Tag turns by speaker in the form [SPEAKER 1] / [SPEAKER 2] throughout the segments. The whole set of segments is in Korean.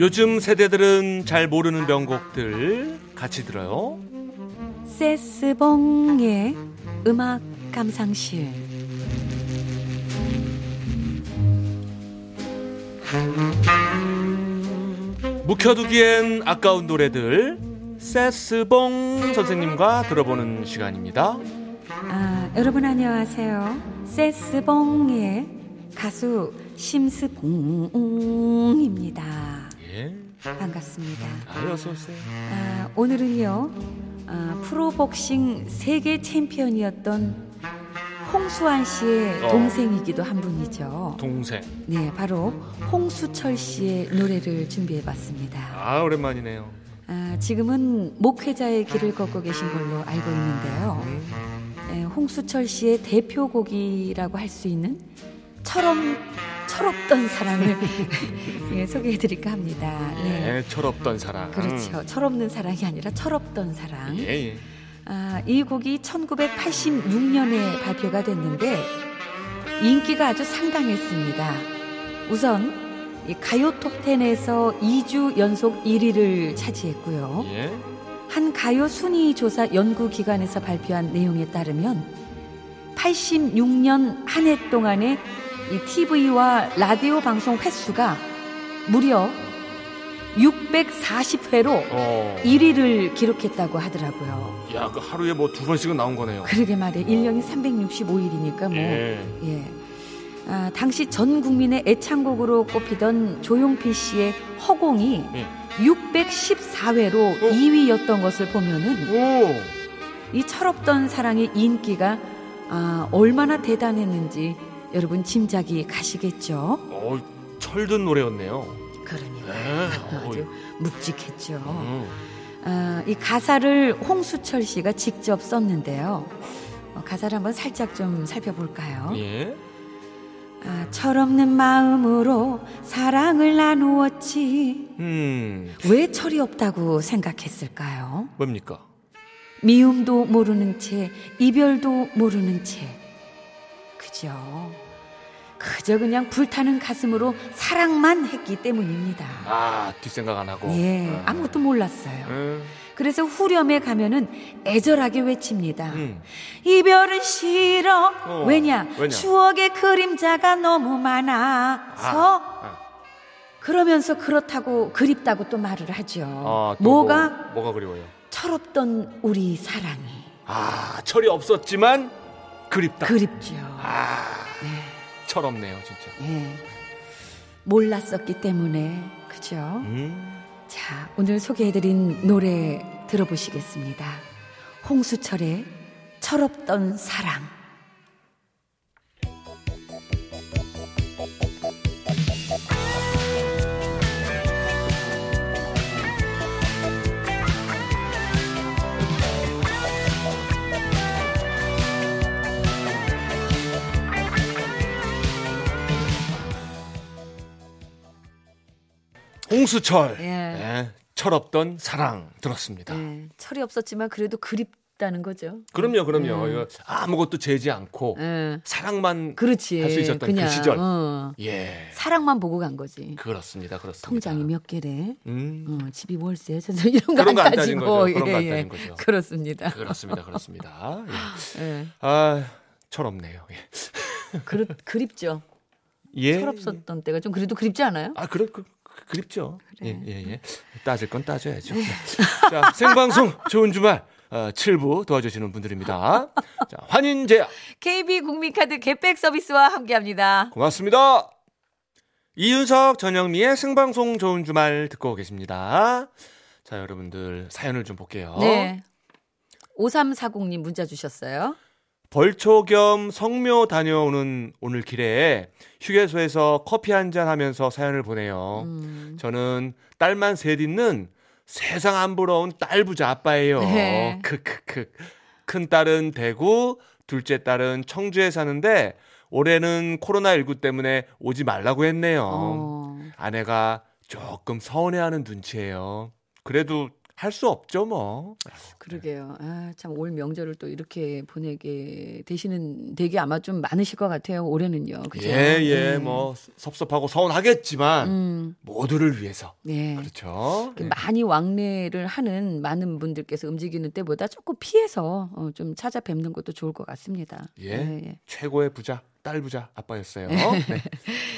[SPEAKER 1] 요즘 세대들은 잘 모르는 명곡들 같이 들어요.
[SPEAKER 2] 세스봉의 음악 감상실
[SPEAKER 1] 묵혀두기엔 아까운 노래들 세스봉 선생님과 들어보는 시간입니다.
[SPEAKER 2] 아, 여러분 안녕하세요. 세스봉의 가수 심스봉입니다.
[SPEAKER 1] 예.
[SPEAKER 2] 반갑습니다.
[SPEAKER 1] 아, 어서 오세요.
[SPEAKER 2] 아, 오늘은요 아, 프로복싱 세계 챔피언이었던 홍수환 씨의
[SPEAKER 1] 어.
[SPEAKER 2] 동생이기도 한 분이죠.
[SPEAKER 1] 동생.
[SPEAKER 2] 네, 바로 홍수철 씨의 노래를 준비해봤습니다.
[SPEAKER 1] 아, 오랜만이네요.
[SPEAKER 2] 아, 지금은 목회자의 길을 걷고 계신 걸로 알고 있는데요.
[SPEAKER 1] 음.
[SPEAKER 2] 에, 홍수철 씨의 대표곡이라고 할 수 있는 철없, 철없던 사랑을 예, 소개해드릴까 합니다. 네.
[SPEAKER 1] 예, 철없던 사랑.
[SPEAKER 2] 그렇죠. 철없는 사랑이 아니라 철없던 사랑.
[SPEAKER 1] 예, 예.
[SPEAKER 2] 아, 이 곡이 1986년에 발표가 됐는데 인기가 아주 상당했습니다. 우선 이 가요 톱10에서 2주 연속 1위를 차지했고요.
[SPEAKER 1] 예.
[SPEAKER 2] 한 가요 순위 조사 연구 기관에서 발표한 내용에 따르면 86년 한 해 동안의 이 TV와 라디오 방송 횟수가 무려 640회로
[SPEAKER 1] 어.
[SPEAKER 2] 1위를 기록했다고 하더라고요.
[SPEAKER 1] 야, 그 하루에 뭐 두 번씩은 나온 거네요.
[SPEAKER 2] 그러게 말이에요. 1년이 365일이니까 뭐. 예.
[SPEAKER 1] 예.
[SPEAKER 2] 아, 당시 전 국민의 애창곡으로 꼽히던 조용필 씨의 허공이
[SPEAKER 1] 예.
[SPEAKER 2] 614회로
[SPEAKER 1] 어?
[SPEAKER 2] 2위였던 것을 보면은
[SPEAKER 1] 오.
[SPEAKER 2] 이 철없던 사랑의 인기가 아, 얼마나 대단했는지 여러분 짐작이 가시겠죠?
[SPEAKER 1] 어, 철든 노래였네요.
[SPEAKER 2] 그러니까
[SPEAKER 1] 예.
[SPEAKER 2] 아주 묵직했죠.
[SPEAKER 1] 음.
[SPEAKER 2] 아, 이 가사를 홍수철 씨가 직접 썼는데요. 어, 가사를 한번 살짝 좀 살펴볼까요?
[SPEAKER 1] 예.
[SPEAKER 2] 아, 철없는 마음으로 사랑을 나누었지.
[SPEAKER 1] 음.
[SPEAKER 2] 왜 철이 없다고 생각했을까요?
[SPEAKER 1] 뭡니까?
[SPEAKER 2] 미움도 모르는 채, 이별도 모르는 채. 그죠? 그저 그냥 불타는 가슴으로 사랑만 했기 때문입니다.
[SPEAKER 1] 아, 뒷생각 안 하고.
[SPEAKER 2] 예,
[SPEAKER 1] 음.
[SPEAKER 2] 아무것도 몰랐어요.
[SPEAKER 1] 음.
[SPEAKER 2] 그래서 후렴에 가면은 애절하게 외칩니다.
[SPEAKER 1] 음.
[SPEAKER 2] 이별은 싫어.
[SPEAKER 1] 어,
[SPEAKER 2] 왜냐?
[SPEAKER 1] 왜냐?
[SPEAKER 2] 추억의 그림자가 너무 많아서
[SPEAKER 1] 아.
[SPEAKER 2] 그러면서 그렇다고 그립다고 또 말을 하죠.
[SPEAKER 1] 아, 또
[SPEAKER 2] 뭐가
[SPEAKER 1] 뭐, 뭐가 그리워요?
[SPEAKER 2] 철없던 우리 사랑이
[SPEAKER 1] 아, 철이 없었지만 그립다.
[SPEAKER 2] 그립죠.
[SPEAKER 1] 아, 철없네요, 진짜.
[SPEAKER 2] 예. 몰랐었기 때문에 그죠?
[SPEAKER 1] 음.
[SPEAKER 2] 자, 오늘 소개해드린 노래 들어보시겠습니다. 홍수철의 철없던 사랑.
[SPEAKER 1] 홍수철.
[SPEAKER 2] 예.
[SPEAKER 1] 예, 철없던 사랑 들었습니다.
[SPEAKER 2] 예, 철이 없었지만 그래도 그립다는 거죠.
[SPEAKER 1] 그럼요, 그럼요.
[SPEAKER 2] 음.
[SPEAKER 1] 이거 아무것도 재지 않고
[SPEAKER 2] 예.
[SPEAKER 1] 사랑만
[SPEAKER 2] 그렇지.
[SPEAKER 1] 할수 있었던
[SPEAKER 2] 그냥,
[SPEAKER 1] 그 시절.
[SPEAKER 2] 어,
[SPEAKER 1] 예.
[SPEAKER 2] 사랑만 보고 간 거지.
[SPEAKER 1] 그렇습니다. 그렇습니다.
[SPEAKER 2] 통장이 몇 개래?
[SPEAKER 1] 음.
[SPEAKER 2] 어, 집이 월세? 저 이런 거 안 따지고.
[SPEAKER 1] 거죠. 그런 거 안 따진 거죠.
[SPEAKER 2] 그렇습니다.
[SPEAKER 1] 그렇습니다. 그렇습니다. 예.
[SPEAKER 2] 예.
[SPEAKER 1] 아, 철없네요. 예.
[SPEAKER 2] 그립, 그립죠.
[SPEAKER 1] 예.
[SPEAKER 2] 철없었던 때가 좀 그래도 그립지 않아요?
[SPEAKER 1] 아, 그래, 그, 그- 그립죠.
[SPEAKER 2] 그래.
[SPEAKER 1] 예, 예, 예. 따질 건 따져야죠. 네. 자, 생방송 좋은 주말 어, 7부 도와주시는 분들입니다. 자, 환인제약
[SPEAKER 2] KB 국민카드 개백 서비스와 함께합니다.
[SPEAKER 1] 고맙습니다. 이윤석 전영미의 생방송 좋은 주말 듣고 계십니다. 자, 여러분들 사연을 좀 볼게요.
[SPEAKER 2] 네. 5340님 문자 주셨어요.
[SPEAKER 1] 벌초 겸 성묘 다녀오는 오늘 길에 휴게소에서 커피 한 잔 하면서 사연을 보내요.
[SPEAKER 2] 음.
[SPEAKER 1] 저는 딸만 셋 있는 세상 안 부러운 딸 부자 아빠예요.
[SPEAKER 2] 네.
[SPEAKER 1] 크크크. 큰 딸은 대구, 둘째 딸은 청주에 사는데 올해는 코로나19 때문에 오지 말라고 했네요.
[SPEAKER 2] 어.
[SPEAKER 1] 아내가 조금 서운해하는 눈치예요. 그래도 할 수 없죠, 뭐.
[SPEAKER 2] 그러게요. 아, 참 올 명절을 또 이렇게 보내게 되시는 되게 아마 좀 많으실 것 같아요. 올해는요. 그죠?
[SPEAKER 1] 예, 예,
[SPEAKER 2] 네.
[SPEAKER 1] 뭐 섭섭하고 서운하겠지만
[SPEAKER 2] 음.
[SPEAKER 1] 모두를 위해서.
[SPEAKER 2] 네.
[SPEAKER 1] 그렇죠.
[SPEAKER 2] 이렇게
[SPEAKER 1] 네.
[SPEAKER 2] 많이 왕래를 하는 많은 분들께서 움직이는 때보다 조금 피해서 어, 좀 찾아뵙는 것도 좋을 것 같습니다.
[SPEAKER 1] 예. 최고의 부자, 딸 부자 아빠였어요. 네.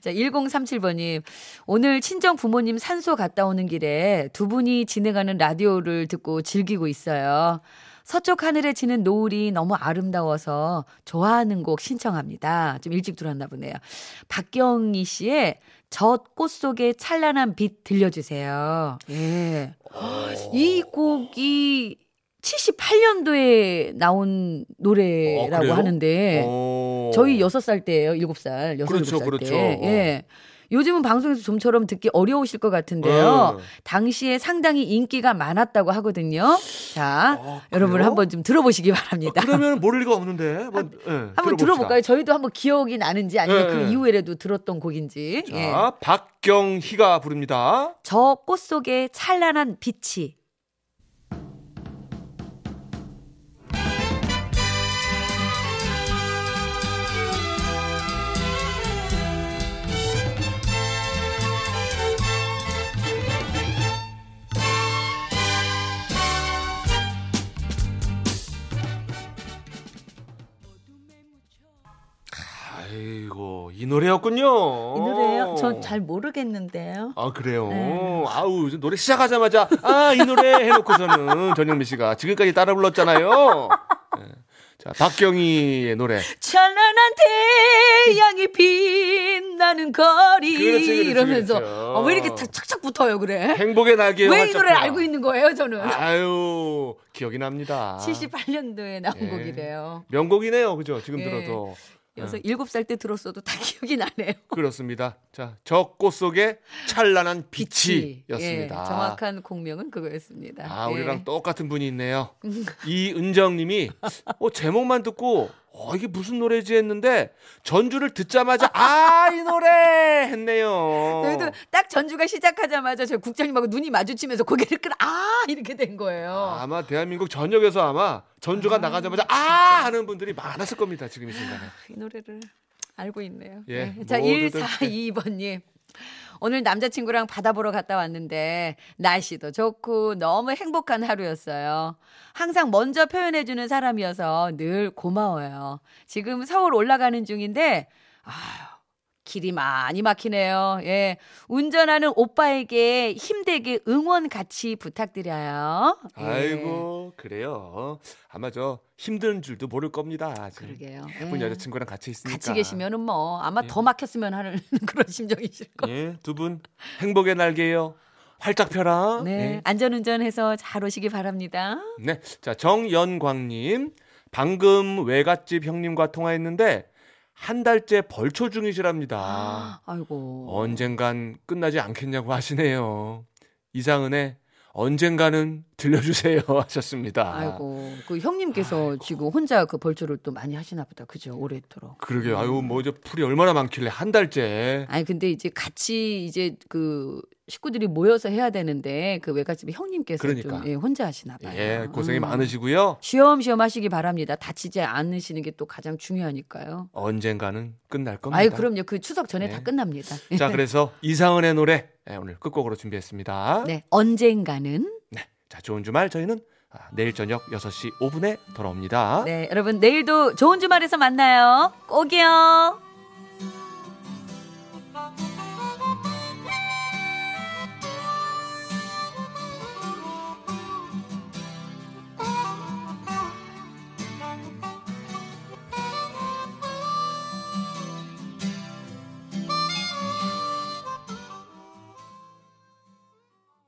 [SPEAKER 2] 자, 1037번님. 오늘 친정 부모님 산소 갔다 오는 길에 두 분이 진행하는 라디오를 듣고 즐기고 있어요. 서쪽 하늘에 지는 노을이 너무 아름다워서 좋아하는 곡 신청합니다. 좀 일찍 들어왔나 보네요. 박경희 씨의 젖꽃 속의 찬란한 빛 들려주세요. 예. 이 곡이 78년도에 나온 노래라고
[SPEAKER 1] 어, 그래요?
[SPEAKER 2] 하는데
[SPEAKER 1] 어.
[SPEAKER 2] 저희 6살 때예요. 7살. 6,
[SPEAKER 1] 그렇죠,
[SPEAKER 2] 7살
[SPEAKER 1] 그렇죠.
[SPEAKER 2] 때.
[SPEAKER 1] 어.
[SPEAKER 2] 예. 요즘은 방송에서 좀처럼 듣기 어려우실 것 같은데요.
[SPEAKER 1] 네.
[SPEAKER 2] 당시에 상당히 인기가 많았다고 하거든요. 자,
[SPEAKER 1] 아,
[SPEAKER 2] 여러분? 한번 좀 들어보시기 바랍니다.
[SPEAKER 1] 어, 그러면 모를 리가 없는데. 한번, 예,
[SPEAKER 2] 한번. 들어볼까요? 저희도 한번 기억이 나는지 아니면
[SPEAKER 1] 예,
[SPEAKER 2] 그
[SPEAKER 1] 예.
[SPEAKER 2] 이후에라도 들었던 곡인지.
[SPEAKER 1] 자,
[SPEAKER 2] 예.
[SPEAKER 1] 박경희가 부릅니다.
[SPEAKER 2] 저 꽃 속에 찬란한 빛이.
[SPEAKER 1] 아이고, 이 노래였군요.
[SPEAKER 2] 이 노래요? 전 잘 모르겠는데요.
[SPEAKER 1] 아, 그래요?
[SPEAKER 2] 네.
[SPEAKER 1] 아우, 노래 시작하자마자, 아, 이 노래 해놓고서는 전영미 씨가 지금까지 따라 불렀잖아요. 네. 자, 박경희의 노래.
[SPEAKER 2] 찬란한 태양이 빛나는 거리
[SPEAKER 1] 그렇지, 그렇지,
[SPEAKER 2] 이러면서
[SPEAKER 1] 그렇죠.
[SPEAKER 2] 어, 왜 이렇게 탁- 착착 붙어요 그래?
[SPEAKER 1] 행복의 날개.
[SPEAKER 2] 왜이 노래를 알고 있는 거예요 저는?
[SPEAKER 1] 아유, 기억이 납니다.
[SPEAKER 2] 78년도에 나온
[SPEAKER 1] 예.
[SPEAKER 2] 곡이래요.
[SPEAKER 1] 명곡이네요. 그죠? 지금
[SPEAKER 2] 예.
[SPEAKER 1] 들어도.
[SPEAKER 2] 그래서 일곱 살 때 들었어도 다 기억이 나네요.
[SPEAKER 1] 그렇습니다. 자, 저 꽃 속에 찬란한
[SPEAKER 2] 빛이.
[SPEAKER 1] 빛이였습니다.
[SPEAKER 2] 예, 정확한 공명은 그거였습니다.
[SPEAKER 1] 아,
[SPEAKER 2] 예.
[SPEAKER 1] 우리랑 똑같은 분이 있네요. 이은정 님이 어, 제목만 듣고 어, 이게 무슨 노래지 했는데 전주를 듣자마자 아, 이 노래 했네요.
[SPEAKER 2] 저희도 딱 전주가 시작하자마자 저희 국장님하고 눈이 마주치면서 고개를 끌어 아 이렇게 된 거예요.
[SPEAKER 1] 아마 대한민국 전역에서 아마 전주가
[SPEAKER 2] 아,
[SPEAKER 1] 나가자마자 아 하는 분들이 많았을 겁니다. 지금 이 순간에.
[SPEAKER 2] 이 노래를 알고 있네요.
[SPEAKER 1] 예,
[SPEAKER 2] 네. 자,
[SPEAKER 1] 모두들.
[SPEAKER 2] 1422번 님. 오늘 남자친구랑 바다 보러 갔다 왔는데 날씨도 좋고 너무 행복한 하루였어요. 항상 먼저 표현해주는 사람이어서 늘 고마워요. 지금 서울 올라가는 중인데, 아휴, 길이 많이 막히네요. 예. 운전하는 오빠에게 힘되게 응원 같이 부탁드려요. 예.
[SPEAKER 1] 아이고 그래요. 아마 저 힘든 줄도 모를 겁니다.
[SPEAKER 2] 그러게요.
[SPEAKER 1] 예쁜
[SPEAKER 2] 예.
[SPEAKER 1] 여자친구랑 같이 있으니까.
[SPEAKER 2] 같이 계시면은 뭐 아마
[SPEAKER 1] 예.
[SPEAKER 2] 더 막혔으면 하는 그런 심정이실 거예요.
[SPEAKER 1] 예, 두 분 행복의 날개요. 활짝 펴라.
[SPEAKER 2] 네,
[SPEAKER 1] 예.
[SPEAKER 2] 안전운전해서 잘 오시기 바랍니다.
[SPEAKER 1] 네. 자, 정연광님. 방금 외갓집 형님과 통화했는데 한 달째 벌초 중이시랍니다.
[SPEAKER 2] 아 이고.
[SPEAKER 1] 언젠간 끝나지 않겠냐고 하시네요. 이상은의 언젠가는 들려주세요 하셨습니다.
[SPEAKER 2] 아이고, 그 형님께서 지금 혼자 그 벌초를 또 많이 하시나 보다. 그죠? 오래도록.
[SPEAKER 1] 그러게요. 아유, 뭐 이제 풀이 얼마나 많길래 한 달째.
[SPEAKER 2] 아니, 근데 이제 같이 이제 그 식구들이 모여서 해야 되는데 그 외갓집 형님께서
[SPEAKER 1] 그러니까.
[SPEAKER 2] 좀 예, 혼자 하시나 봐요.
[SPEAKER 1] 예, 고생이
[SPEAKER 2] 음.
[SPEAKER 1] 많으시고요.
[SPEAKER 2] 쉬엄쉬엄 하시기 바랍니다. 다치지 않으시는 게 또 가장 중요하니까요.
[SPEAKER 1] 언젠가는 끝날 겁니다.
[SPEAKER 2] 아유, 그럼요. 그 추석 전에
[SPEAKER 1] 네.
[SPEAKER 2] 다 끝납니다.
[SPEAKER 1] 자, 그래서 이상은의 노래 예, 오늘 끝곡으로 준비했습니다.
[SPEAKER 2] 네, 언젠가는
[SPEAKER 1] 네. 자, 좋은 주말 저희는 아, 내일 저녁 6시 5분에 돌아옵니다.
[SPEAKER 2] 네, 여러분 내일도 좋은 주말에서 만나요. 꼭이요.